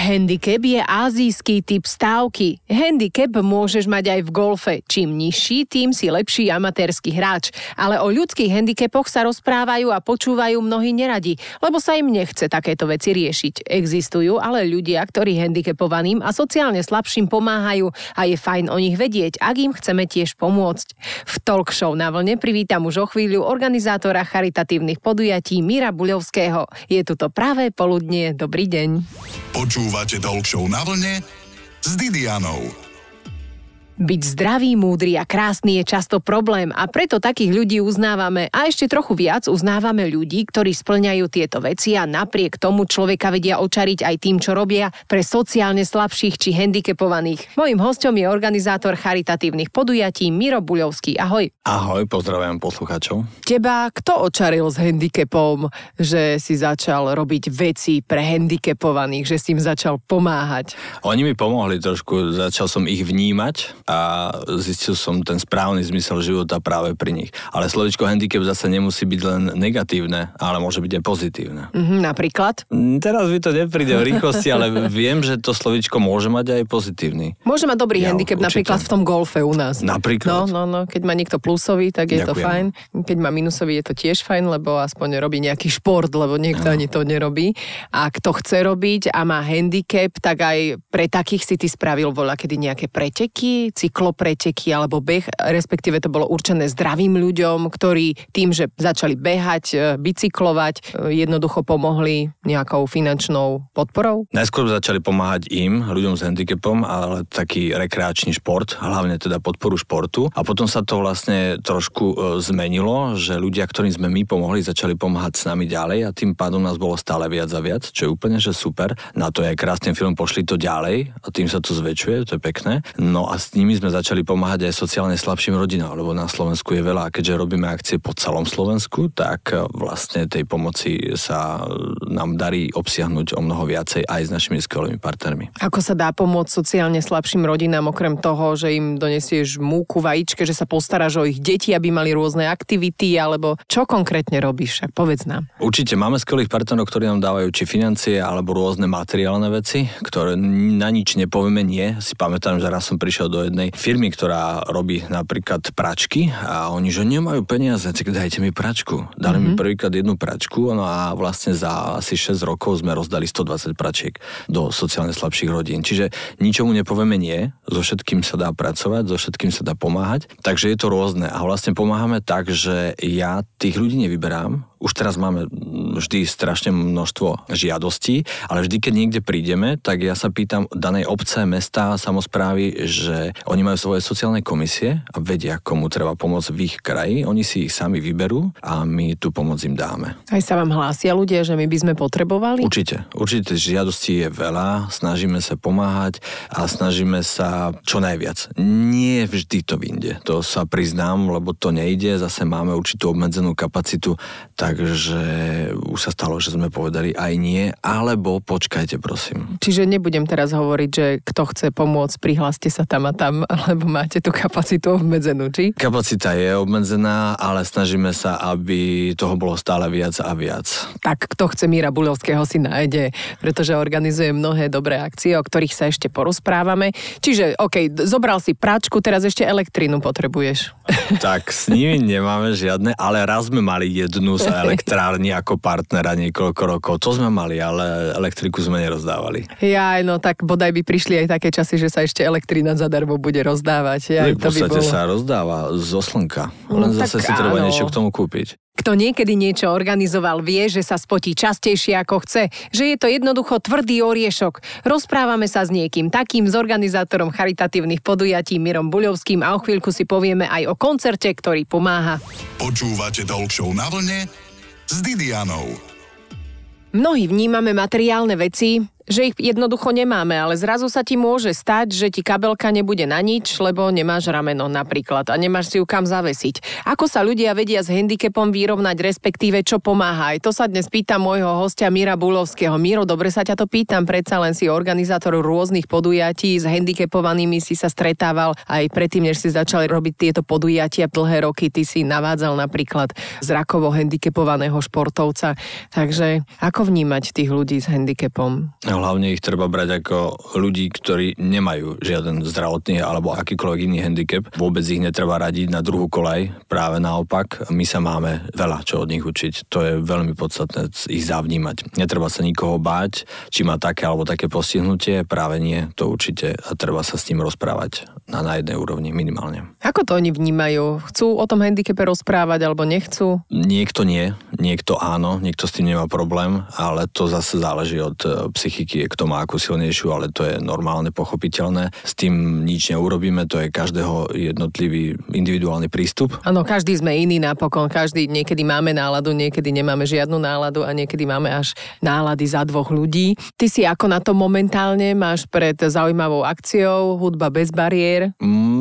Handicap je azijský typ stávky. Handicap môžeš mať aj v golfe. Čím nižší, tým si lepší amatérsky hráč. Ale o ľudských handicapoch sa rozprávajú a počúvajú mnohí neradi, lebo sa im nechce takéto veci riešiť. Existujú ale ľudia, ktorí handicapovaným a sociálne slabším pomáhajú a je fajn o nich vedieť, ak im chceme tiež pomôcť. V talk show na vlne privítam už o chvíľu organizátora charitatívnych podujatí Mira Buľovského. Je tu to práve poludnie. Dobrý deň. Poču Počúvate Talk na vlne s Didianou. Byť zdravý, múdry a krásny je často problém a preto takých ľudí uznávame a ešte trochu viac uznávame ľudí, ktorí splňajú tieto veci a napriek tomu človeka vedia očariť aj tým, čo robia pre sociálne slabších či handicapovaných. Mojím hostom je organizátor charitatívnych podujatí Miro Buľovský. Ahoj. Ahoj, pozdravujem poslucháčov. Teba kto očaril s handicapom, že si začal robiť veci pre handicapovaných, že si im začal pomáhať? Oni mi pomohli trošku, začal som ich vnímať a zistil som ten správny zmysel života práve pri nich. Ale slovičko handicap zase nemusí byť len negatívne, ale môže byť aj pozitívne. Mm-hmm, napríklad? Mm, teraz mi to nepríde v rýchlosti, ale viem, že to slovičko môže mať aj pozitívny. Môže mať dobrý ja, handicap určite. napríklad v tom golfe u nás. Napríklad. No, no, no, keď má niekto plusový, tak je Ďakujem. to fajn. Keď má minusový, je to tiež fajn, lebo aspoň robí nejaký šport, lebo niekto no. ani to nerobí. A kto chce robiť a má handicap, tak aj pre takých si ty spravil voľa kedy nejaké preteky, cyklopreteky alebo beh, respektíve to bolo určené zdravým ľuďom, ktorí tým, že začali behať, e, bicyklovať, e, jednoducho pomohli nejakou finančnou podporou? Najskôr začali pomáhať im, ľuďom s handicapom, ale taký rekreačný šport, hlavne teda podporu športu. A potom sa to vlastne trošku e, zmenilo, že ľudia, ktorým sme my pomohli, začali pomáhať s nami ďalej a tým pádom nás bolo stále viac a viac, čo je úplne že super. Na to je krásny film, pošli to ďalej a tým sa to zväčšuje, to je pekné. No a s nimi sme začali pomáhať aj sociálne slabším rodinám, lebo na Slovensku je veľa. Keďže robíme akcie po celom Slovensku, tak e, vlastne tej pomoci sa nám darí obsiahnuť o mnoho viacej aj s našimi skvelými partnermi. Ako sa dá pomôcť sociálne slabším rodinám, okrem toho, že im donesieš múku, vajíčke, že sa postaráš o ich deti, aby mali rôzne aktivity, alebo čo konkrétne robíš? Povedz nám. Určite máme skvelých partnerov, ktorí nám dávajú či financie, alebo rôzne materiálne veci, ktoré na nič nepovieme nie. Si pamätám, že raz som prišiel do jednej firmy, ktorá robí napríklad pračky a oni, že nemajú peniaze, tak dajte mi pračku. Dali mm-hmm. mi mhm. prvýkrát jednu pračku no a vlastne za asi 6 rokov sme rozdali 120 pračiek do sociálne slabších rodín. Čiže ničomu nepovieme nie, so všetkým sa dá pracovať, so všetkým sa dá pomáhať, takže je to rôzne a vlastne pomáhame tak, že ja tých ľudí nevyberám, už teraz máme vždy strašne množstvo žiadostí, ale vždy, keď niekde prídeme, tak ja sa pýtam danej obce, mesta, samozprávy, že oni majú svoje sociálne komisie a vedia, komu treba pomôcť v ich kraji. Oni si ich sami vyberú a my tú pomoc im dáme. Aj sa vám hlásia ľudia, že my by sme potrebovali? Určite. Určite žiadostí je veľa, snažíme sa pomáhať a snažíme sa čo najviac. Nie vždy to vyjde. To sa priznám, lebo to nejde. Zase máme určitú obmedzenú kapacitu, tak takže už sa stalo, že sme povedali aj nie, alebo počkajte prosím. Čiže nebudem teraz hovoriť, že kto chce pomôcť, prihláste sa tam a tam, alebo máte tú kapacitu obmedzenú, či? Kapacita je obmedzená, ale snažíme sa, aby toho bolo stále viac a viac. Tak kto chce Míra Bulovského si nájde, pretože organizuje mnohé dobré akcie, o ktorých sa ešte porozprávame. Čiže, OK, zobral si práčku, teraz ešte elektrínu potrebuješ. Tak s nimi nemáme žiadne, ale raz sme mali jednu z elektrárni ako partnera niekoľko rokov. To sme mali, ale elektriku sme nerozdávali. Ja, no tak bodaj by prišli aj také časy, že sa ešte elektrina zadarmo bude rozdávať. Ja, v podstate by bolo... sa rozdáva zo slnka. Len no, zase si treba niečo k tomu kúpiť. Kto niekedy niečo organizoval, vie, že sa spotí častejšie ako chce, že je to jednoducho tvrdý oriešok. Rozprávame sa s niekým takým, s organizátorom charitatívnych podujatí Mirom Buľovským a o chvíľku si povieme aj o koncerte, ktorý pomáha. Počúvate Talk na vlne s Didianou. Mnohí vnímame materiálne veci že ich jednoducho nemáme, ale zrazu sa ti môže stať, že ti kabelka nebude na nič, lebo nemáš rameno napríklad a nemáš si ju kam zavesiť. Ako sa ľudia vedia s handicapom vyrovnať, respektíve čo pomáha? Aj to sa dnes pýta môjho hostia Mira Bulovského. Miro, dobre sa ťa to pýtam, predsa len si organizátor rôznych podujatí, s handicapovanými si sa stretával aj predtým, než si začali robiť tieto podujatia dlhé roky, ty si navádzal napríklad zrakovo handicapovaného športovca. Takže ako vnímať tých ľudí s handicapom? No, hlavne ich treba brať ako ľudí, ktorí nemajú žiaden zdravotný alebo akýkoľvek iný handicap. Vôbec ich netreba radiť na druhú kolaj, práve naopak. My sa máme veľa čo od nich učiť. To je veľmi podstatné ich zavnímať. Netreba sa nikoho báť, či má také alebo také postihnutie, práve nie, to určite a treba sa s ním rozprávať na, na jednej úrovni minimálne. Ako to oni vnímajú? Chcú o tom handicape rozprávať alebo nechcú? Niekto nie, niekto áno, niekto s tým nemá problém, ale to zase záleží od e, psychiky, kto má akú silnejšiu, ale to je normálne, pochopiteľné. S tým nič neurobíme, to je každého jednotlivý individuálny prístup. Áno, každý sme iný napokon, každý niekedy máme náladu, niekedy nemáme žiadnu náladu a niekedy máme až nálady za dvoch ľudí. Ty si ako na to momentálne máš pred zaujímavou akciou Hudba bez bariér?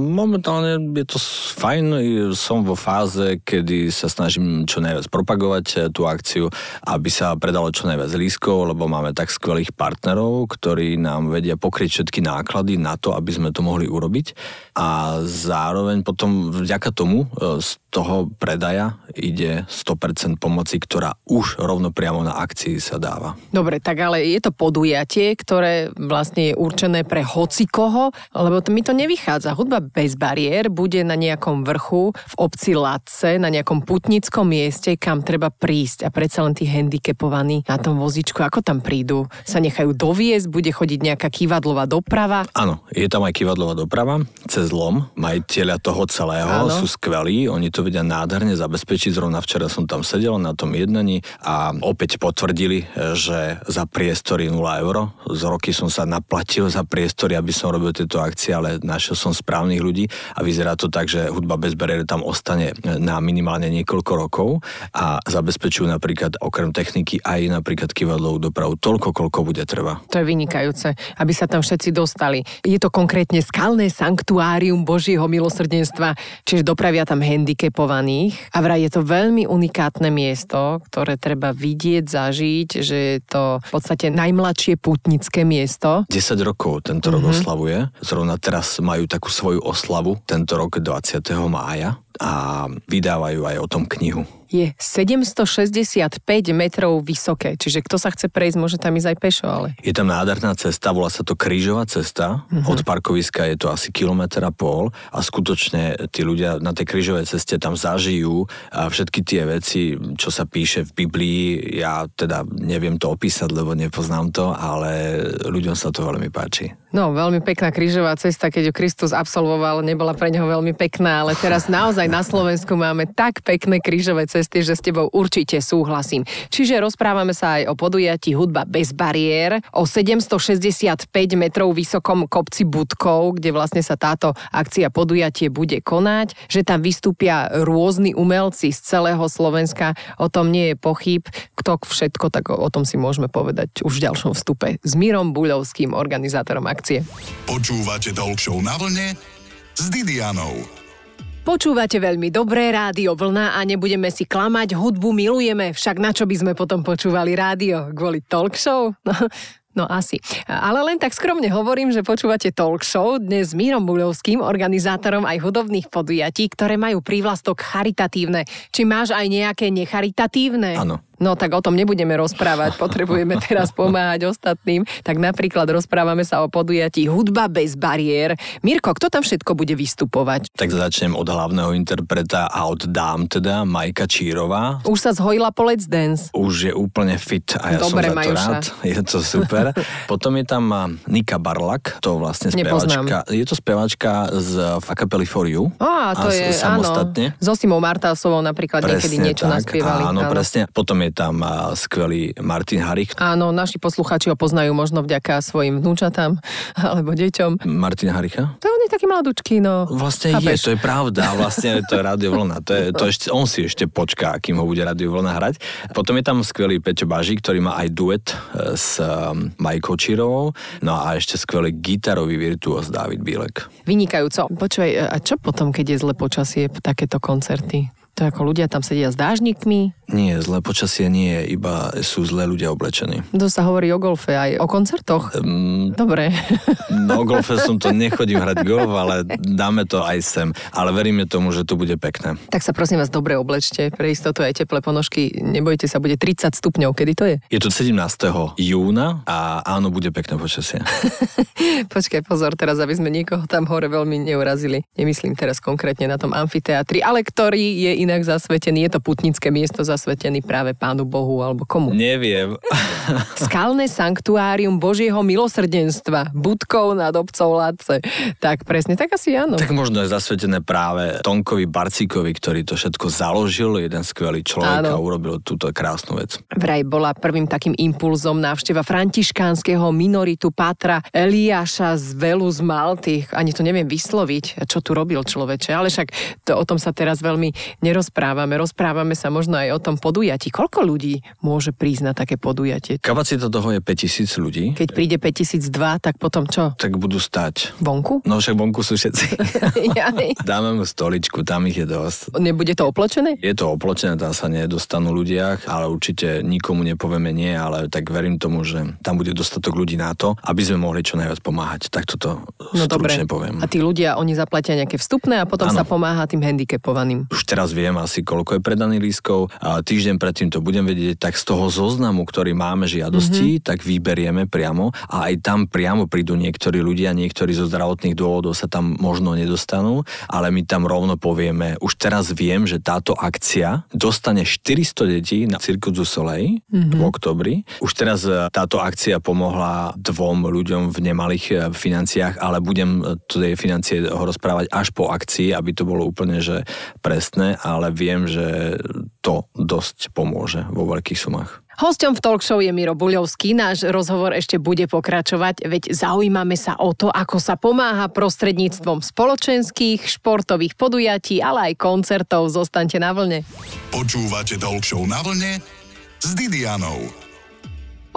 Momentálne je to fajn, som vo fáze, kedy sa snažím čo najviac propagovať eh, tú akciu, aby sa predalo čo najviac lískov, lebo máme tak skvelých partnerov, ktorí nám vedia pokryť všetky náklady na to, aby sme to mohli urobiť. A zároveň potom vďaka tomu eh, z toho predaja ide 100% pomoci, ktorá už rovno priamo na akcii sa dáva. Dobre, tak ale je to podujatie, ktoré vlastne je určené pre hocikoho, lebo to, mi to nevychádza. Hudba bez bariér bude na nejakom vrchu v obci Latce, na nejakom putnickom mieste, kam treba prísť a predsa len tí handicapovaní na tom vozičku, ako tam prídu? Sa nechajú doviesť, bude chodiť nejaká kývadlová doprava? Áno, je tam aj kývadlová doprava cez lom. Majiteľia toho celého Áno. sú skvelí, oni to vedia nádherne zabezpečiť. Zrovna včera som tam sedel na tom jednaní a opäť potvrdili, že za priestory 0 eur. Z roky som sa naplatil za priestory, aby som robil tieto akcie, ale našiel som správnych ľudí a vyzerá to tak, že hudba bez bariéry tam ostane na minimálne niekoľko rokov a zabezpečujú napríklad okrem techniky aj napríklad kivadlovú dopravu toľko, koľko bude treba. To je vynikajúce, aby sa tam všetci dostali. Je to konkrétne skalné sanktuárium Božieho milosrdenstva, čiže dopravia tam handicap handicapovaných a vraj je to veľmi unikátne miesto, ktoré treba vidieť, zažiť, že je to v podstate najmladšie putnické miesto. 10 rokov tento rok mm-hmm. oslavuje. Zrovna teraz majú takú svoju oslavu tento rok 20. mája a vydávajú aj o tom knihu je 765 metrov vysoké, čiže kto sa chce prejsť, môže tam ísť aj pešo, ale... Je tam nádherná cesta, volá sa to krížová cesta, uh-huh. od parkoviska je to asi kilometr a pol a skutočne tí ľudia na tej krížovej ceste tam zažijú a všetky tie veci, čo sa píše v Biblii, ja teda neviem to opísať, lebo nepoznám to, ale ľuďom sa to veľmi páči. No, veľmi pekná krížová cesta, keď ju Kristus absolvoval, nebola pre neho veľmi pekná, ale teraz naozaj na Slovensku máme tak pekné krížové cesty, že s tebou určite súhlasím. Čiže rozprávame sa aj o podujatí hudba bez bariér, o 765 metrov vysokom kopci Budkov, kde vlastne sa táto akcia podujatie bude konať, že tam vystúpia rôzni umelci z celého Slovenska, o tom nie je pochyb. Kto všetko, tak o tom si môžeme povedať už v ďalšom vstupe s Mírom Buľovským, organizátorom akcie. Počúvate Talk Show na vlne s Didianou. Počúvate veľmi dobré rádio Vlna a nebudeme si klamať, hudbu milujeme, však na čo by sme potom počúvali rádio? Kvôli talk show? No, No asi. Ale len tak skromne hovorím, že počúvate talk show dnes s Mírom Buľovským, organizátorom aj hudobných podujatí, ktoré majú prívlastok charitatívne. Či máš aj nejaké necharitatívne? Áno. No tak o tom nebudeme rozprávať, potrebujeme teraz pomáhať ostatným. Tak napríklad rozprávame sa o podujatí Hudba bez bariér. Mirko, kto tam všetko bude vystupovať? Tak začnem od hlavného interpreta a od dám teda, Majka Čírová. Už sa zhojila po Let's Dance. Už je úplne fit a ja Dobre, som za to Majuša. rád. Je to super. Potom je tam Nika Barlak, to vlastne spevačka. Je to spevačka z Fakapely for You. Á, to a je, samostatne. áno. So Simou Martásovou napríklad presne niekedy niečo tak, naspievali. Áno, áno, presne. Potom je je tam skvelý Martin Harik. Áno, naši posluchači ho poznajú možno vďaka svojim vnúčatám alebo deťom. Martin Harika? To on je taký mladúčky, no. Vlastne Chápeš? je, to je pravda. Vlastne to je Radio Vlna. To je, to ešte, on si ešte počká, kým ho bude Radio Vlna hrať. Potom je tam skvelý Peťo Baží, ktorý má aj duet e, s um, Majkou Čirovou. No a ešte skvelý gitarový virtuos David Bílek. Vynikajúco. Počúvaj, a čo potom, keď je zle počasie, takéto koncerty? To ako ľudia tam sedia s dážnikmi. Nie, zlé počasie nie, iba sú zlé ľudia oblečení. To sa hovorí o golfe aj o koncertoch? Um, Dobre. No o golfe som to nechodím hrať golf, ale dáme to aj sem. Ale veríme tomu, že to bude pekné. Tak sa prosím vás dobre oblečte, pre istotu aj teplé ponožky. Nebojte sa, bude 30 stupňov. Kedy to je? Je to 17. júna a áno, bude pekné počasie. Počkaj, pozor, teraz aby sme nikoho tam hore veľmi neurazili. Nemyslím teraz konkrétne na tom amfiteátri, ale ktorý je inak zasvetený? Je to putnické miesto zasvetený práve Pánu Bohu alebo komu? Neviem. Skalné sanktuárium Božieho milosrdenstva, budkou nad obcov Lace. Tak presne, tak asi áno. Tak možno je zasvetené práve Tonkovi Barcíkovi, ktorý to všetko založil, jeden skvelý človek áno. a urobil túto krásnu vec. Vraj bola prvým takým impulzom návšteva františkánskeho minoritu Patra Eliáša z Velu z Malty. Ani to neviem vysloviť, čo tu robil človeče, ale však to, o tom sa teraz veľmi nerozprávame. Rozprávame sa možno aj o tom podujatí. Koľko ľudí môže prísť na také podujatie? Kapacita toho je 5000 ľudí. Keď príde 5002, tak potom čo? Tak budú stať. Vonku? No však vonku sú všetci. Dáme mu stoličku, tam ich je dosť. Nebude to opločené? Je to opločené, tam sa nedostanú ľudia, ale určite nikomu nepovieme nie, ale tak verím tomu, že tam bude dostatok ľudí na to, aby sme mohli čo najviac pomáhať. Tak toto no stručne dobre. poviem. A tí ľudia, oni zaplatia nejaké vstupné a potom ano. sa pomáha tým handicapovaným. Už teraz viem asi, koľko je predaných lístkov. A týždeň predtým to budem vedieť, tak z toho zoznamu, ktorý máme žiadosti, mm-hmm. tak vyberieme priamo a aj tam priamo prídu niektorí ľudia, niektorí zo zdravotných dôvodov sa tam možno nedostanú, ale my tam rovno povieme, už teraz viem, že táto akcia dostane 400 detí na Cirque du Soleil mm-hmm. v oktobri. Už teraz e, táto akcia pomohla dvom ľuďom v nemalých e, financiách, ale budem e, tie financie ho rozprávať až po akcii, aby to bolo úplne že presné, ale viem, že to dosť pomôže vo veľkých sumách. Hosťom v talk show je Miro Buľovský. Náš rozhovor ešte bude pokračovať, veď zaujímame sa o to, ako sa pomáha prostredníctvom spoločenských, športových podujatí, ale aj koncertov. Zostaňte na vlne. Počúvate talk show na vlne s Didianou.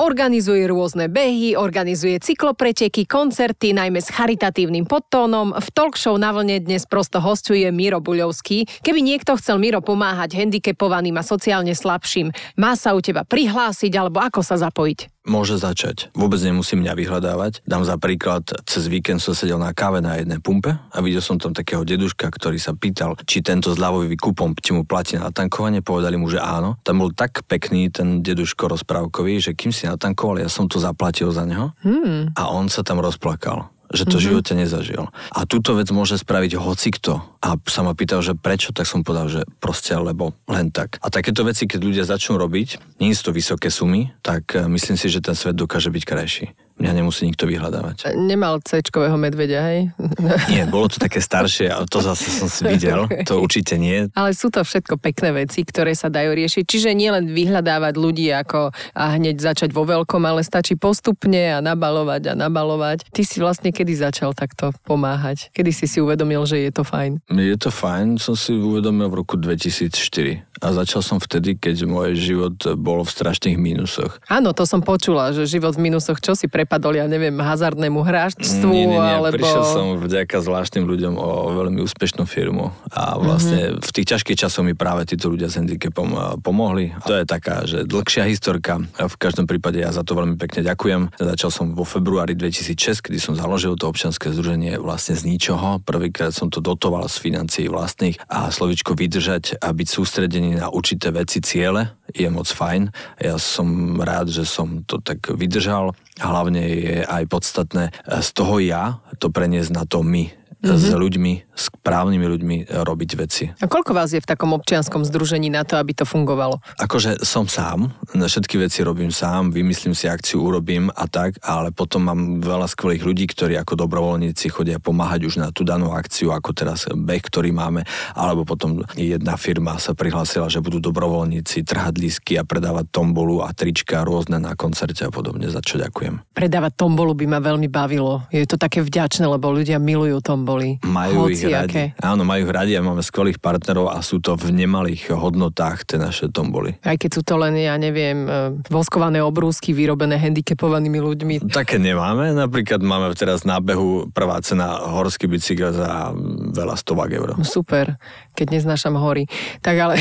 Organizuje rôzne behy, organizuje cyklopreteky, koncerty, najmä s charitatívnym podtónom. V talk show na vlne dnes prosto hostuje Miro Buľovský. Keby niekto chcel Miro pomáhať handicapovaným a sociálne slabším, má sa u teba prihlásiť alebo ako sa zapojiť? Môže začať. Vôbec nemusí mňa vyhľadávať. Dám za príklad, cez víkend som sedel na káve na jednej pumpe a videl som tam takého deduška, ktorý sa pýtal, či tento zľavový kúpom či mu platí na tankovanie. Povedali mu, že áno. Tam bol tak pekný ten deduško rozprávkový, že kým si natankoval, ja som to zaplatil za neho. Hmm. A on sa tam rozplakal že to mm-hmm. v živote nezažil. A túto vec môže spraviť hocikto. A sa ma pýtal, že prečo, tak som povedal, že proste, lebo len tak. A takéto veci, keď ľudia začnú robiť, nie sú to vysoké sumy, tak eh, myslím si, že ten svet dokáže byť krajší mňa nemusí nikto vyhľadávať. Nemal c medvedia, hej? Nie, bolo to také staršie, ale to zase som si videl, to určite nie. Ale sú to všetko pekné veci, ktoré sa dajú riešiť. Čiže nielen vyhľadávať ľudí ako a hneď začať vo veľkom, ale stačí postupne a nabalovať a nabalovať. Ty si vlastne kedy začal takto pomáhať? Kedy si si uvedomil, že je to fajn? Je to fajn, som si uvedomil v roku 2004 a začal som vtedy, keď môj život bol v strašných mínusoch. Áno, to som počula, že život v mínusoch, čo si prepadol, ja neviem, hazardnému hráčstvu, nie, nie, nie. alebo... Prišiel som vďaka zvláštnym ľuďom o veľmi úspešnú firmu a vlastne mm-hmm. v tých ťažkých časoch mi práve títo ľudia s handicapom eh, pomohli. To je taká, že dlhšia historka. V každom prípade ja za to veľmi pekne ďakujem. Začal som vo februári 2006, kedy som založil to občianske združenie vlastne z ničoho. Prvýkrát som to dotoval z financií vlastných a slovičko vydržať a byť sústredený na určité veci, ciele je moc fajn. Ja som rád, že som to tak vydržal. Hlavne je aj podstatné z toho ja to preniesť na to my mm-hmm. s ľuďmi, s právnymi ľuďmi robiť veci. A koľko vás je v takom občianskom združení na to, aby to fungovalo? Akože som sám, všetky veci robím sám, vymyslím si akciu, urobím a tak, ale potom mám veľa skvelých ľudí, ktorí ako dobrovoľníci chodia pomáhať už na tú danú akciu, ako teraz beh, ktorý máme, alebo potom jedna firma sa prihlásila, že budú dobrovoľníci trhať lísky a predávať tombolu a trička rôzne na koncerte a podobne, za čo ďakujem. Predávať tombolu by ma veľmi bavilo. Je to také vďačné, lebo ľudia milujú tomboli. Majú Hoci ich radi. Aké. Áno, majú ich radi a máme skvelých partnerov a sú to v nemalých hodnotách tie naše tomboli. Aj keď sú to len, ja neviem, e, voskované obrúsky vyrobené handicapovanými ľuďmi. Také nemáme. Napríklad máme teraz na behu prvá cena horský bicykel za veľa stovák eur. No super, keď neznášam hory. Tak ale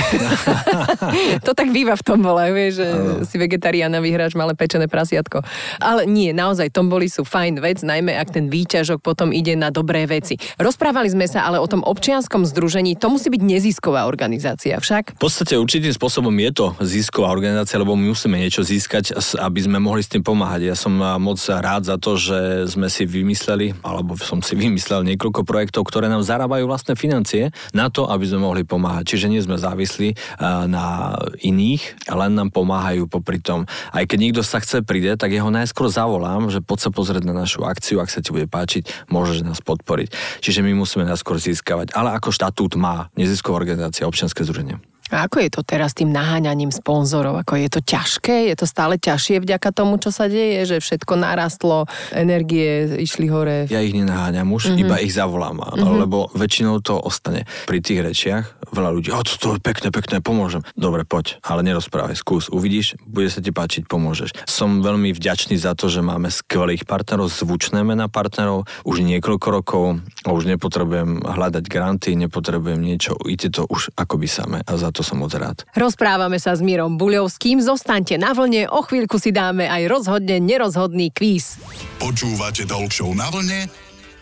to tak býva v tombole, vieš, že ano. si vegetariána vyhráš malé pečené prasiatko. Ale nie, naozaj tomboli sú fajn vec, najmä ak ten výťažok potom ide na dobré veci. Rozprávali sme sa ale o tom občianskom združení, to musí byť nezisková organizácia však. V podstate určitým spôsobom je to zisková organizácia, lebo my musíme niečo získať, aby sme mohli s tým pomáhať. Ja som moc rád za to, že sme si vymysleli, alebo som si vymyslel niekoľko projektov, ktoré nám zarábajú vlastné financie na to, aby sme mohli pomáhať. Čiže nie sme závislí na iných, len nám pomáhajú popri tom. Aj keď niekto sa chce príde, tak jeho najskôr zavolám, že poď sa pozrieť na našu akciu, ak sa ti bude páčiť, môžeš nás podporiť. Čiže my musíme najskôr získavať. Ale ako štatút má nezisková organizácia občianske združenie. A ako je to teraz tým naháňaním sponzorov? Ako je to ťažké? Je to stále ťažšie vďaka tomu, čo sa deje? Že všetko narastlo, energie išli hore? Ja ich nenaháňam už, mm-hmm. iba ich zavolám. Mm-hmm. Lebo väčšinou to ostane. Pri tých rečiach veľa ľudí, o, to, to pekné, pekné, pomôžem. Dobre, poď, ale nerozprávaj, skús, uvidíš, bude sa ti páčiť, pomôžeš. Som veľmi vďačný za to, že máme skvelých partnerov, zvučné mená partnerov, už niekoľko rokov, už nepotrebujem hľadať granty, nepotrebujem niečo, ide to už akoby same a za to to som moc rád. Rozprávame sa s Mírom Buľovským, zostaňte na vlne, o chvíľku si dáme aj rozhodne nerozhodný kvíz. Počúvate Talk na vlne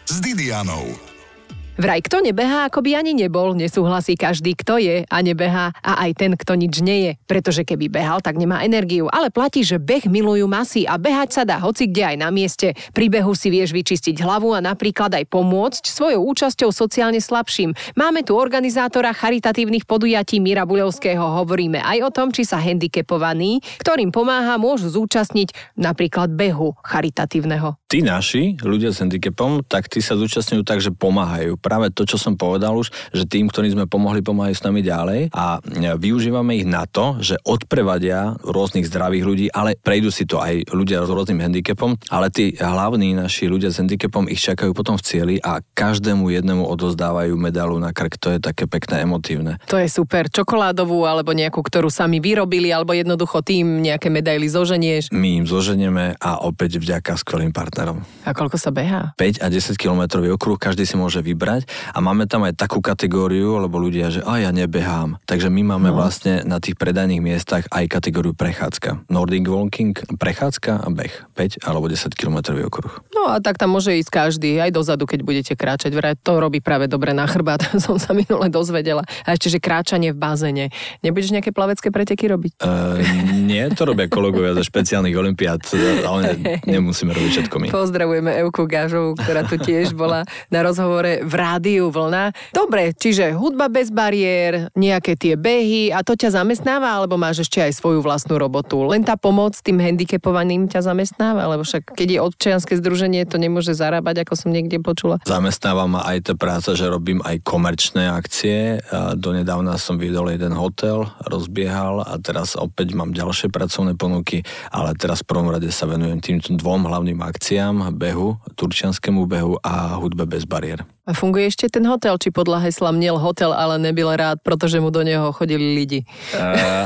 s Didianou. Vraj kto nebehá, ako by ani nebol, nesúhlasí každý, kto je a nebehá a aj ten, kto nič nie je. Pretože keby behal, tak nemá energiu. Ale platí, že beh milujú masy a behať sa dá hoci kde aj na mieste. Pri behu si vieš vyčistiť hlavu a napríklad aj pomôcť svojou účasťou sociálne slabším. Máme tu organizátora charitatívnych podujatí Mira Buľovského. Hovoríme aj o tom, či sa handicapovaní, ktorým pomáha, môžu zúčastniť napríklad behu charitatívneho. Tí naši, ľudia s handicapom, tak tí sa zúčastňujú tak, že pomáhajú práve to, čo som povedal už, že tým, ktorým sme pomohli, pomáhajú s nami ďalej a využívame ich na to, že odprevadia rôznych zdravých ľudí, ale prejdú si to aj ľudia s rôznym handicapom, ale tí hlavní naši ľudia s handicapom ich čakajú potom v cieli a každému jednému odozdávajú medalu na krk. To je také pekné, emotívne. To je super. Čokoládovú alebo nejakú, ktorú sami vyrobili, alebo jednoducho tým nejaké medaily zoženieš. My im zoženieme a opäť vďaka skvelým partnerom. A koľko sa beha? 5 a 10 km okruh, každý si môže vybrať a máme tam aj takú kategóriu, lebo ľudia, že a ja nebehám. Takže my máme no. vlastne na tých predajných miestach aj kategóriu prechádzka. Nordic walking, prechádzka a beh. 5 alebo 10 km okruh. No a tak tam môže ísť každý, aj dozadu, keď budete kráčať. Vraj to robí práve dobre na chrbát, som sa minule dozvedela. A ešte, že kráčanie v bazéne. Nebudeš nejaké plavecké preteky robiť? Uh, nie, to robia kolegovia ze špeciálnych olimpiád, ale nemusíme robiť všetko my. Pozdravujeme Euku Gažovú, ktorá tu tiež bola na rozhovore v rádiu vlna. Dobre, čiže hudba bez bariér, nejaké tie behy a to ťa zamestnáva, alebo máš ešte aj svoju vlastnú robotu? Len tá pomoc tým handicapovaným ťa zamestnáva? Lebo však keď je občianske združenie, to nemôže zarábať, ako som niekde počula. Zamestnáva ma aj tá práca, že robím aj komerčné akcie. Donedávna som vydal jeden hotel, rozbiehal a teraz opäť mám ďalšie pracovné ponuky, ale teraz v prvom rade sa venujem týmto dvom hlavným akciám, behu, turčianskému behu a hudbe bez bariér. A funguje ešte ten hotel, či podľa hesla miel hotel, ale nebyl rád, pretože mu do neho chodili lidi? Uh,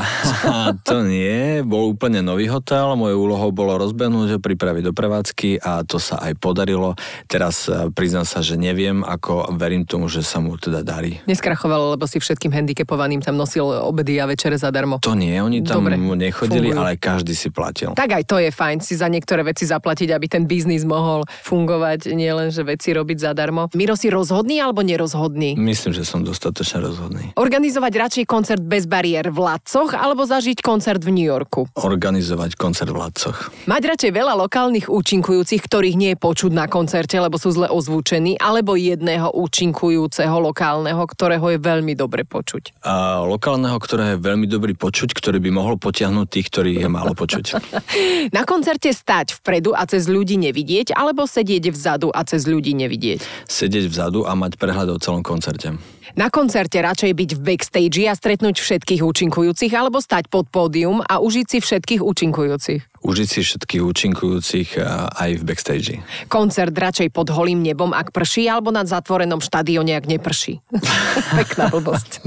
to nie, bol úplne nový hotel, mojou úlohou bolo rozbehnúť, pripraviť do prevádzky a to sa aj podarilo. Teraz e, priznám sa, že neviem, ako verím tomu, že sa mu teda darí. Neskrachovalo, lebo si všetkým handicapovaným tam nosil obedy a večere zadarmo. To nie, oni tam Dobre, nechodili, fungujú. ale každý si platil. Tak aj to je fajn, si za niektoré veci zaplatiť, aby ten biznis mohol fungovať, nielen, že veci robiť zadarmo. Miro si rozhodný alebo nerozhodný? Myslím, že som dostatočne rozhodný. Organizovať radšej koncert bez bariér v Lacoch alebo zažiť koncert v New Yorku? Organizovať koncert v Ladcoch. Mať radšej veľa lokálnych účinkujúcich, ktorých nie je počuť na koncerte, lebo sú zle ozvučení, alebo jedného účinkujúceho lokálneho, ktorého je veľmi dobre počuť. A lokálneho, ktoré je veľmi dobrý počuť, ktorý by mohol potiahnuť tých, ktorých je málo počuť. Na koncerte stať vpredu a cez ľudí nevidieť, alebo sedieť vzadu a cez ľudí nevidieť? Sedieť vzadu a mať prehľad o celom koncerte. Na koncerte radšej byť v backstage a stretnúť všetkých účinkujúcich, alebo stať pod pódium a užiť si všetkých účinkujúcich? Užiť si všetkých účinkujúcich a aj v backstage. Koncert radšej pod holým nebom, ak prší, alebo na zatvorenom štadióne, ak neprší. Pekná blbosť.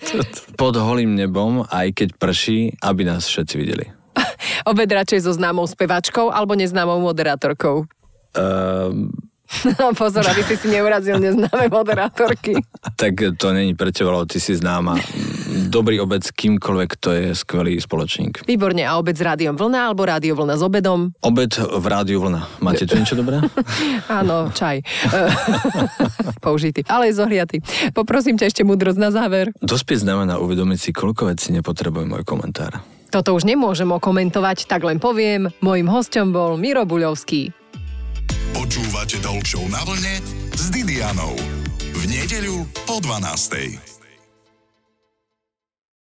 Pod holým nebom, aj keď prší, aby nás všetci videli. Obed radšej so známou spevačkou alebo neznámou moderátorkou. Ehm, No pozor, aby si si neurazil neznáme moderátorky. tak to není pre teba, lebo ty si známa. Dobrý obec kýmkoľvek, to je skvelý spoločník. Výborne, a obed s rádiom vlna alebo rádio vlna s obedom? Obed v rádiu vlna. Máte tu niečo dobré? Áno, čaj. Použitý, ale je zohriatý. Poprosím ťa ešte múdrosť na záver. Dospieť znamená uvedomiť si, koľko vecí nepotrebuje môj komentár. Toto už nemôžem okomentovať, tak len poviem, môjim hostom bol Miro Buľovský. Počúvate Show na vlne s Didianou. V nedeľu po 12.